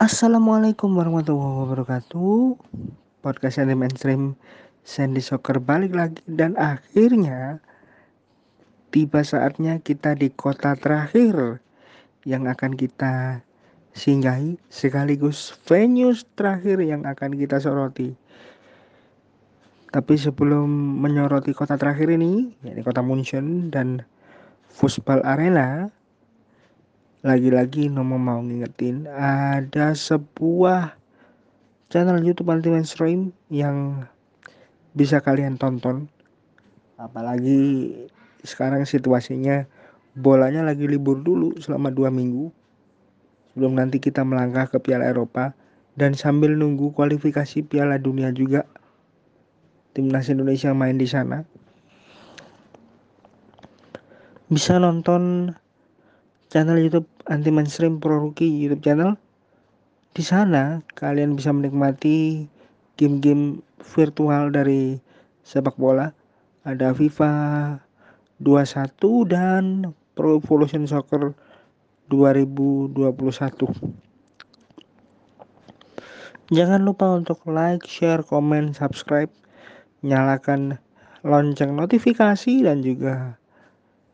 Assalamualaikum warahmatullahi wabarakatuh. Podcast anime mainstream Sandy Soccer balik lagi Dan akhirnya Tiba saatnya kita di kota terakhir Yang akan kita singgahi Sekaligus venue terakhir yang akan kita soroti. Tapi sebelum menyoroti kota terakhir ini yakni kota Munchen dan Fußball Arena lagi-lagi Nomo mau ngingetin ada sebuah channel YouTube anti mainstream yang bisa kalian tonton. Apalagi sekarang situasinya bolanya lagi libur dulu selama dua minggu sebelum nanti kita melangkah ke Piala Eropa dan sambil nunggu kualifikasi Piala Dunia juga. Timnas Indonesia main di sana. Bisa nonton channel YouTube anti mainstream pro rookie YouTube channel. Di sana kalian bisa menikmati game-game virtual dari sepak bola. Ada FIFA 21 dan Pro Evolution Soccer 2021. Jangan lupa untuk like, share, komen, subscribe, nyalakan lonceng notifikasi dan juga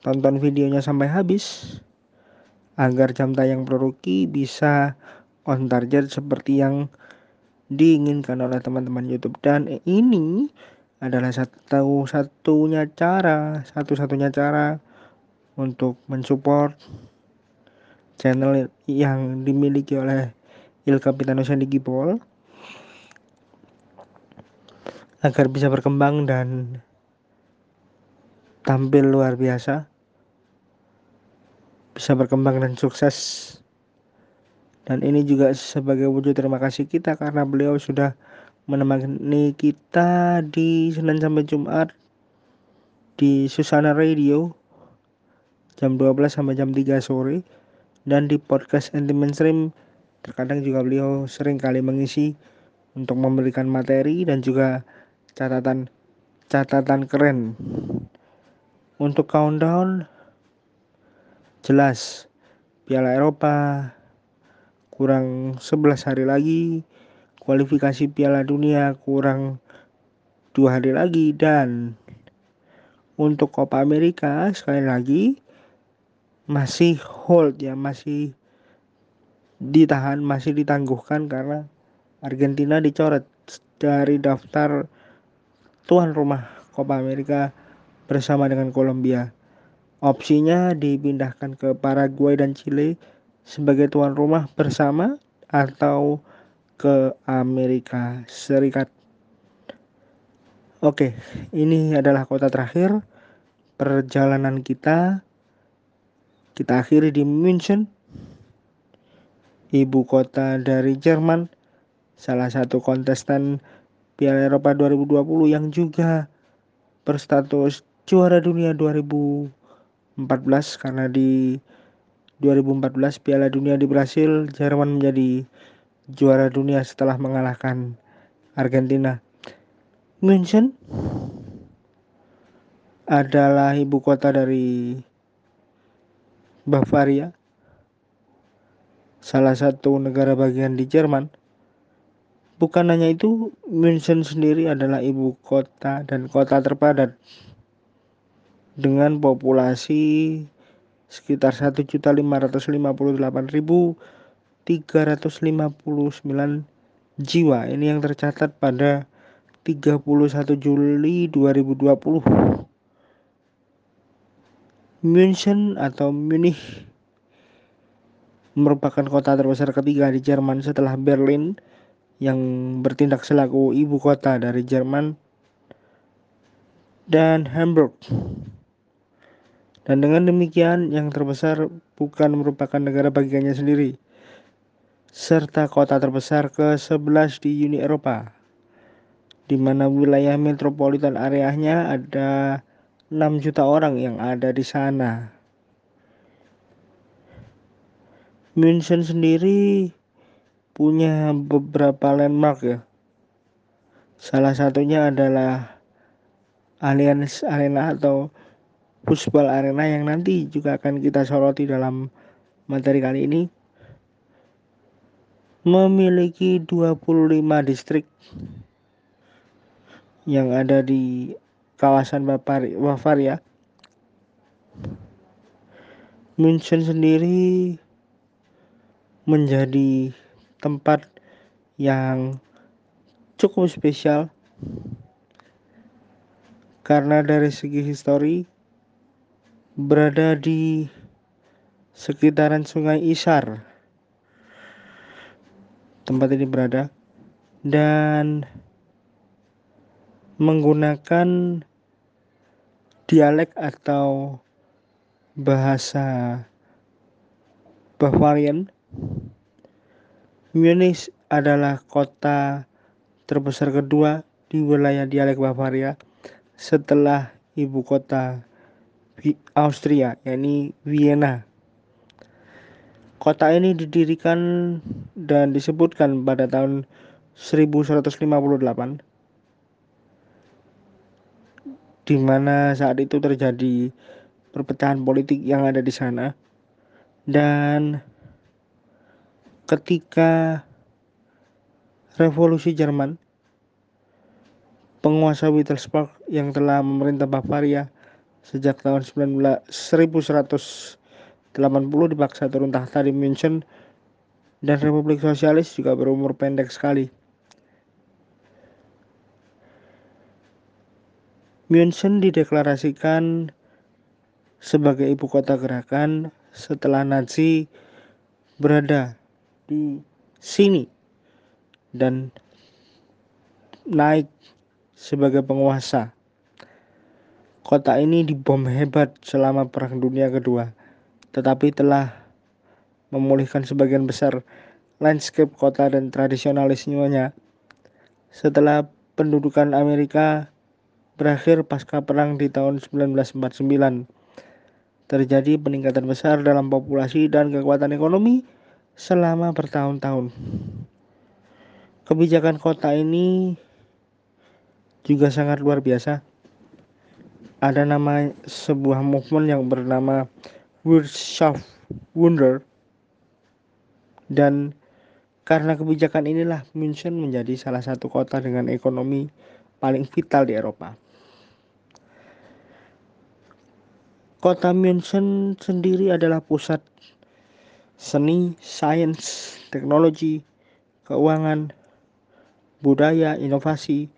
tonton videonya sampai habis agar jam tayang Proroki bisa on target seperti yang diinginkan oleh teman-teman YouTube. Dan ini adalah satu satunya cara satu-satunya cara untuk mensupport channel yang dimiliki oleh Il Capitano Sandy Gipol agar bisa berkembang dan tampil luar biasa bisa berkembang dan sukses. Dan ini juga sebagai wujud terima kasih kita karena beliau sudah menemani kita di Senin sampai Jumat di Susana Radio jam 12 sampai jam 3 sore dan di podcast anti mainstream terkadang juga beliau sering kali mengisi untuk memberikan materi dan juga catatan catatan keren untuk countdown jelas Piala Eropa kurang 11 hari lagi kualifikasi Piala Dunia kurang dua hari lagi dan untuk Copa America sekali lagi masih hold ya masih ditahan masih ditangguhkan karena Argentina dicoret dari daftar tuan rumah Copa America bersama dengan Kolombia Opsinya dipindahkan ke Paraguay dan Chile sebagai tuan rumah bersama atau ke Amerika Serikat. Oke, ini adalah kota terakhir perjalanan kita. Kita akhiri di München, ibu kota dari Jerman, salah satu kontestan Piala Eropa 2020 yang juga berstatus juara dunia 2020 14 karena di 2014 Piala Dunia di Brasil Jerman menjadi juara dunia setelah mengalahkan Argentina. München adalah ibu kota dari Bavaria, salah satu negara bagian di Jerman. Bukan hanya itu, München sendiri adalah ibu kota dan kota terpadat dengan populasi sekitar 1.558.359 jiwa. Ini yang tercatat pada 31 Juli 2020. München atau Munich merupakan kota terbesar ketiga di Jerman setelah Berlin yang bertindak selaku ibu kota dari Jerman dan Hamburg. Dan dengan demikian yang terbesar bukan merupakan negara bagiannya sendiri, serta kota terbesar ke-11 di Uni Eropa, di mana wilayah metropolitan areanya ada 6 juta orang yang ada di sana. München sendiri punya beberapa landmark ya. Salah satunya adalah Allianz Arena atau Futsal Arena yang nanti juga akan kita soroti dalam materi kali ini. memiliki 25 distrik yang ada di kawasan Bavaria. München sendiri menjadi tempat yang cukup spesial karena dari segi histori berada di sekitaran Sungai Isar tempat ini berada dan menggunakan dialek atau bahasa Bavarian. Munich adalah kota terbesar kedua di wilayah dialek Bavaria setelah ibu kota Austria, yakni Vienna. Kota ini didirikan dan disebutkan pada tahun 1158 di mana saat itu terjadi perpecahan politik yang ada di sana dan ketika revolusi Jerman penguasa Wittelsbach yang telah memerintah Bavaria sejak tahun 19, 1100 80 dipaksa turun tahta di München dan Republik Sosialis juga berumur pendek sekali. München dideklarasikan sebagai ibu kota gerakan setelah Nazi berada di sini dan naik sebagai penguasa. Kota ini dibom hebat selama Perang Dunia Kedua tetapi telah memulihkan sebagian besar landscape kota dan tradisionalismenya setelah pendudukan Amerika berakhir pasca perang di tahun 1949 terjadi peningkatan besar dalam populasi dan kekuatan ekonomi selama bertahun-tahun. Kebijakan kota ini juga sangat luar biasa. Ada nama sebuah movement yang bernama Wirtschaft Wunder dan karena kebijakan inilah München menjadi salah satu kota dengan ekonomi paling vital di Eropa. Kota München sendiri adalah pusat seni, sains, teknologi, keuangan, budaya, inovasi,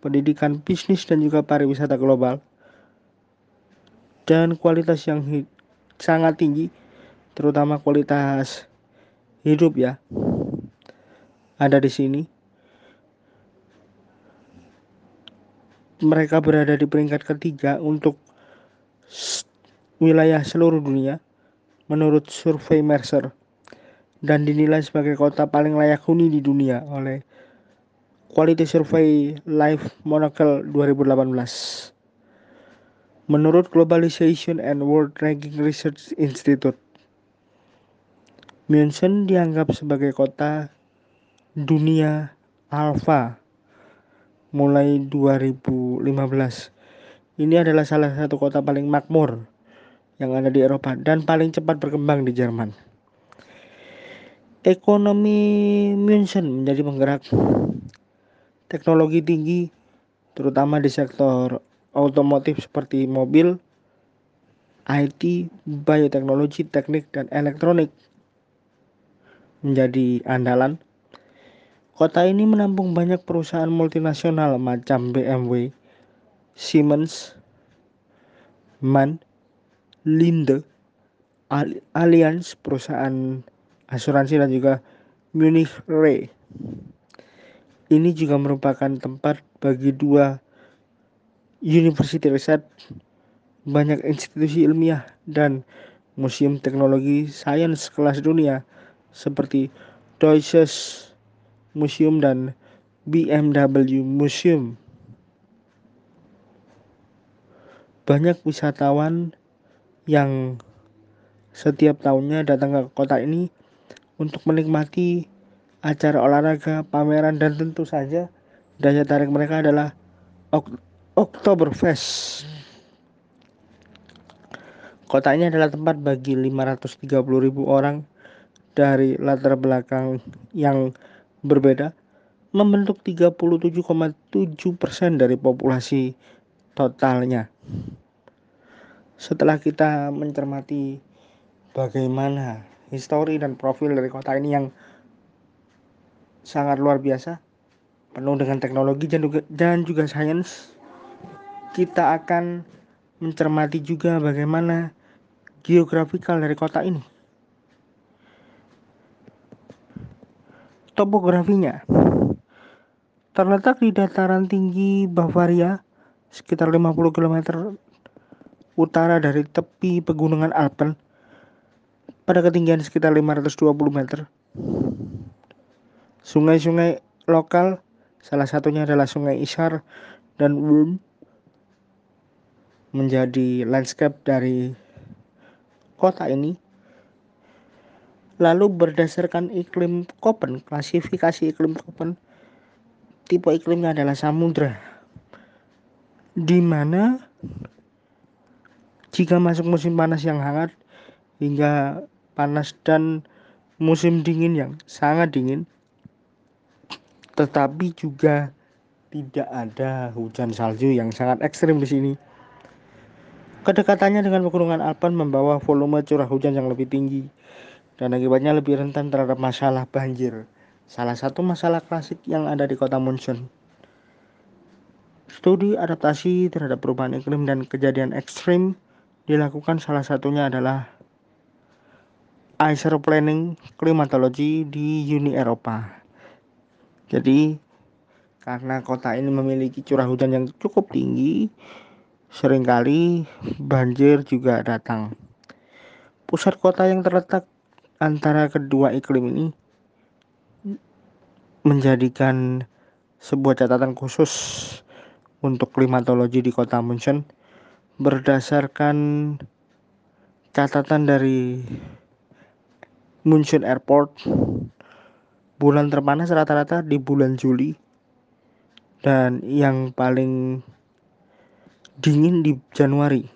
pendidikan, bisnis, dan juga pariwisata global. Dan kualitas yang sangat tinggi terutama kualitas hidup ya ada di sini. Mereka berada di peringkat ketiga untuk wilayah seluruh dunia menurut survei Mercer dan dinilai sebagai kota paling layak huni di dunia oleh Quality Survey Life Monocle 2018 menurut Globalization and World Ranking Research Institute. München dianggap sebagai kota dunia alfa mulai 2015. Ini adalah salah satu kota paling makmur yang ada di Eropa dan paling cepat berkembang di Jerman. Ekonomi München menjadi penggerak teknologi tinggi terutama di sektor otomotif seperti mobil, IT, bioteknologi, teknik, dan elektronik menjadi andalan. Kota ini menampung banyak perusahaan multinasional macam BMW, Siemens, MAN, Linde, Allianz, perusahaan asuransi dan juga Munich Re. Ini juga merupakan tempat bagi dua University Research, banyak institusi ilmiah dan museum teknologi sains kelas dunia seperti Deutsches Museum dan BMW Museum. Banyak wisatawan yang setiap tahunnya datang ke kota ini untuk menikmati acara olahraga, pameran, dan tentu saja daya tarik mereka adalah Oktoberfest. Kota ini adalah tempat bagi 530 ribu orang dari latar belakang yang berbeda membentuk 37,7% dari populasi totalnya. Setelah kita mencermati bagaimana histori dan profil dari kota ini yang sangat luar biasa, penuh dengan teknologi dan juga, dan juga sains, kita akan mencermati juga bagaimana geografikal dari kota ini. Topografinya terletak di dataran tinggi Bavaria sekitar 50 km utara dari tepi pegunungan Alpen pada ketinggian sekitar 520 meter. Sungai-sungai lokal salah satunya adalah Sungai Isar dan Wurm menjadi landscape dari kota ini. Lalu berdasarkan iklim Koppen, klasifikasi iklim Koppen tipe iklimnya adalah samudra di mana jika masuk musim panas yang hangat hingga panas dan musim dingin yang sangat dingin tetapi juga tidak ada hujan salju yang sangat ekstrim di sini. Kedekatannya dengan pegunungan Alpen membawa volume curah hujan yang lebih tinggi dan akibatnya lebih rentan terhadap masalah banjir salah satu masalah klasik yang ada di kota Munchen. Studi adaptasi terhadap perubahan iklim dan kejadian ekstrim dilakukan salah satunya adalah ICER Planning Climatology di Uni Eropa. Jadi karena kota ini memiliki curah hujan yang cukup tinggi, sering kali banjir juga datang. Pusat kota yang terletak antara kedua iklim ini menjadikan sebuah catatan khusus untuk klimatologi di kota München berdasarkan catatan dari München Airport bulan terpanas rata-rata di bulan Juli dan yang paling dingin di Januari.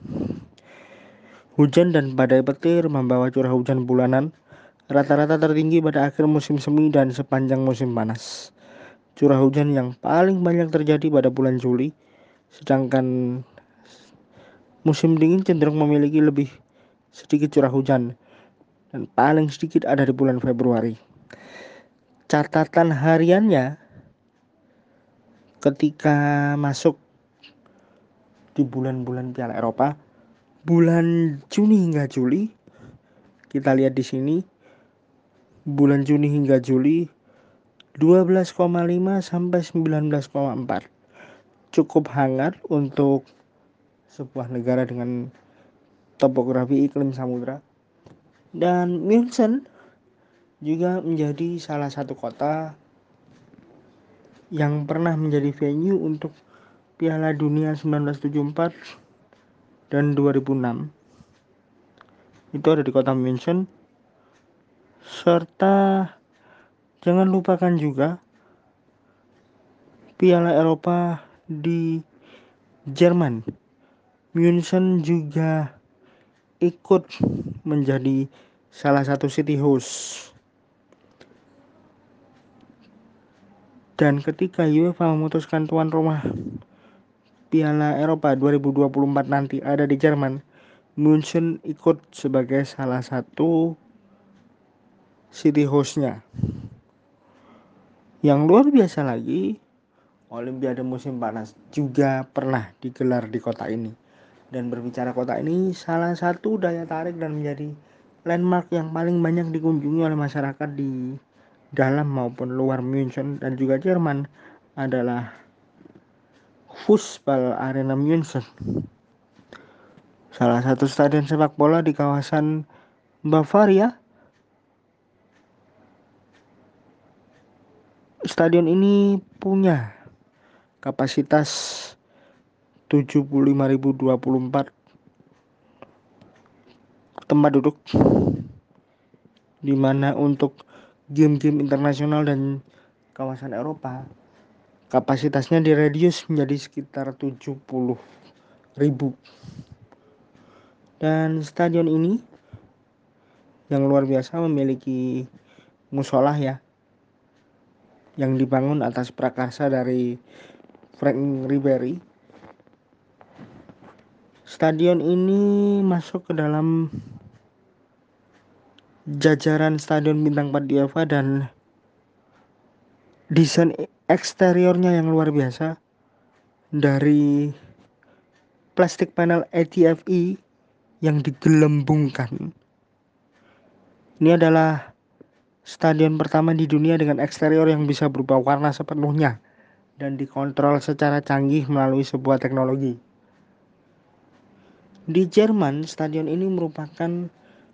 Hujan dan badai petir membawa curah hujan bulanan rata-rata tertinggi pada akhir musim semi dan sepanjang musim panas. Curah hujan yang paling banyak terjadi pada bulan Juli, sedangkan musim dingin cenderung memiliki lebih sedikit curah hujan dan paling sedikit ada di bulan Februari. Catatan hariannya ketika masuk di bulan-bulan Piala Eropa, bulan Juni hingga Juli, kita lihat di sini bulan Juni hingga Juli 12,5 sampai 19,4. Cukup hangat untuk sebuah negara dengan topografi iklim samudra. Dan München juga menjadi salah satu kota yang pernah menjadi venue untuk Piala Dunia 1974 dan 2006. Itu ada di kota München serta jangan lupakan juga Piala Eropa di Jerman. München juga ikut menjadi salah satu city host. Dan ketika UEFA memutuskan tuan rumah Piala Eropa 2024 nanti ada di Jerman, München ikut sebagai salah satu city hostnya. Yang luar biasa lagi, Olimpiade musim panas juga pernah digelar di kota ini. Dan berbicara kota ini, salah satu daya tarik dan menjadi landmark yang paling banyak dikunjungi oleh masyarakat di dalam maupun luar München dan juga Jerman adalah Fußball Arena München. Salah satu stadion sepak bola di kawasan Bavaria Stadion ini punya kapasitas 75.024 tempat duduk di mana untuk game-game internasional dan kawasan Eropa kapasitasnya diredius menjadi sekitar 70 ribu dan stadion ini yang luar biasa memiliki musola ya yang dibangun atas prakarsa dari Frank Ribery. Stadion ini masuk ke dalam jajaran stadion bintang 4 di UEFA dan desain eksteriornya yang luar biasa dari plastik panel ATFE yang digelembungkan. Ini adalah stadion pertama di dunia dengan eksterior yang bisa berubah warna sepenuhnya dan dikontrol secara canggih melalui sebuah teknologi. Di Jerman, stadion ini merupakan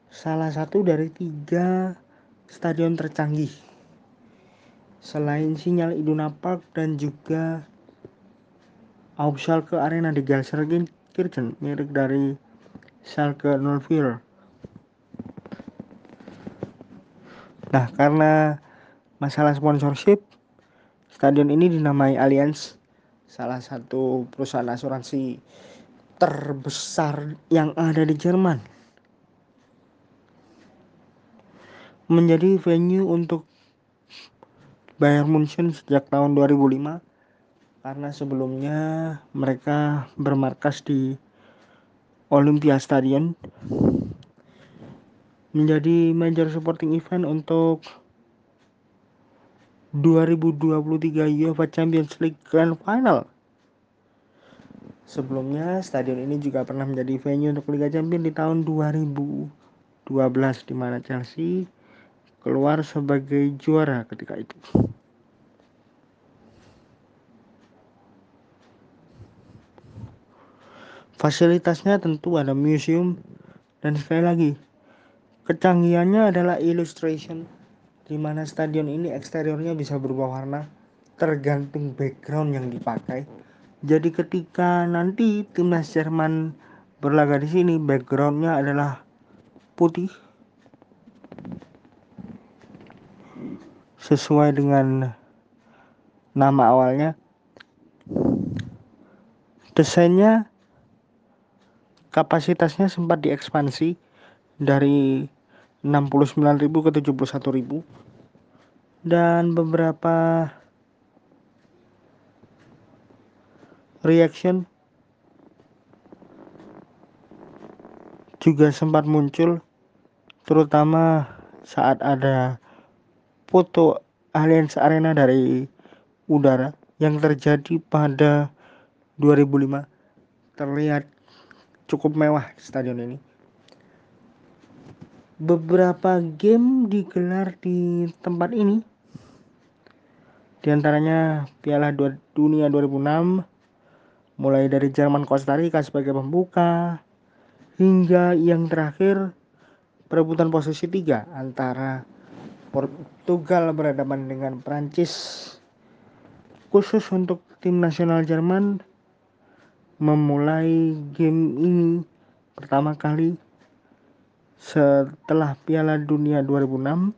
salah satu dari tiga stadion tercanggih. Selain sinyal Iduna Park dan juga Aufschalke Arena di Gelsenkirchen, milik dari Schalke 04. Nah, karena masalah sponsorship, stadion ini dinamai Allianz, salah satu perusahaan asuransi terbesar yang ada di Jerman. Menjadi venue untuk Bayern Munchen sejak tahun 2005 karena sebelumnya mereka bermarkas di Olympia Stadion menjadi major supporting event untuk 2023 UEFA Champions League Grand Final. Sebelumnya, stadion ini juga pernah menjadi venue untuk Liga Champions di tahun 2012 di mana Chelsea keluar sebagai juara ketika itu. Fasilitasnya tentu ada museum dan sekali lagi Kecanggihannya adalah illustration di mana stadion ini eksteriornya bisa berubah warna tergantung background yang dipakai. Jadi ketika nanti timnas Jerman berlaga di sini backgroundnya adalah putih sesuai dengan nama awalnya. Desainnya kapasitasnya sempat diekspansi dari 69.000 ke 71.000 dan beberapa reaction juga sempat muncul terutama saat ada foto Allianz Arena dari udara yang terjadi pada 2005 terlihat cukup mewah stadion ini. Beberapa game digelar di tempat ini. Di antaranya Piala Dunia 2006 mulai dari Jerman Costa Rica sebagai pembuka hingga yang terakhir perebutan posisi tiga antara Portugal berhadapan dengan Prancis khusus untuk tim nasional Jerman memulai game ini pertama kali setelah Piala Dunia 2006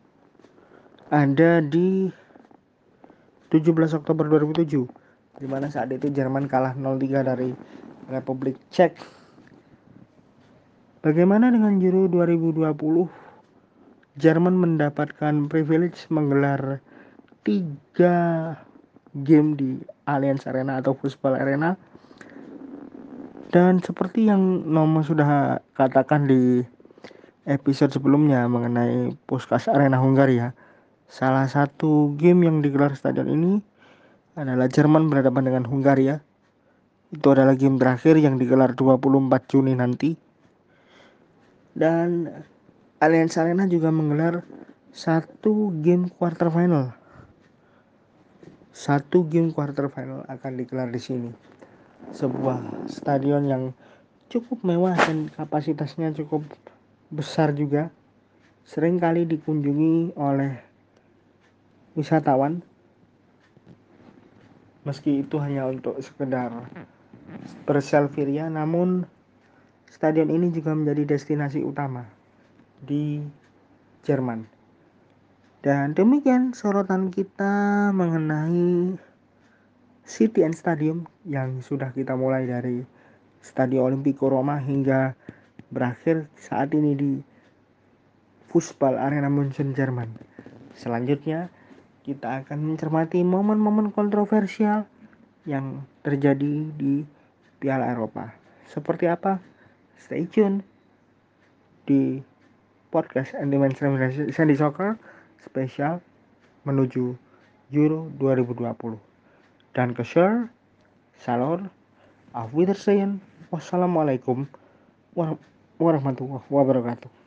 ada di 17 Oktober 2007 di mana saat itu Jerman kalah 0-3 dari Republik Cek. Bagaimana dengan Euro 2020? Jerman mendapatkan privilege menggelar tiga game di Allianz Arena atau Fußball Arena dan seperti yang Nomo sudah katakan di episode sebelumnya mengenai Puskas Arena Hungaria, salah satu game yang digelar stadion ini adalah Jerman berhadapan dengan Hungaria. Itu adalah game terakhir yang digelar 24 Juni nanti. Dan Allianz Arena juga menggelar satu game quarter final. Satu game quarter final akan digelar di sini. Sebuah stadion yang cukup mewah dan kapasitasnya cukup besar juga sering kali dikunjungi oleh wisatawan meski itu hanya untuk sekedar berselfie ya namun stadion ini juga menjadi destinasi utama di Jerman dan demikian sorotan kita mengenai City and Stadium yang sudah kita mulai dari Stadion Olimpico Roma hingga berakhir saat ini di Fußball Arena München Jerman. Selanjutnya kita akan mencermati momen-momen kontroversial yang terjadi di Piala Eropa. Seperti apa? Stay tune di podcast Andy Mainstream Sandy Soccer spesial menuju Euro 2020. Dan ke share, salor, auf Wiedersehen, wassalamualaikum warahmatullahi wabarakatuh.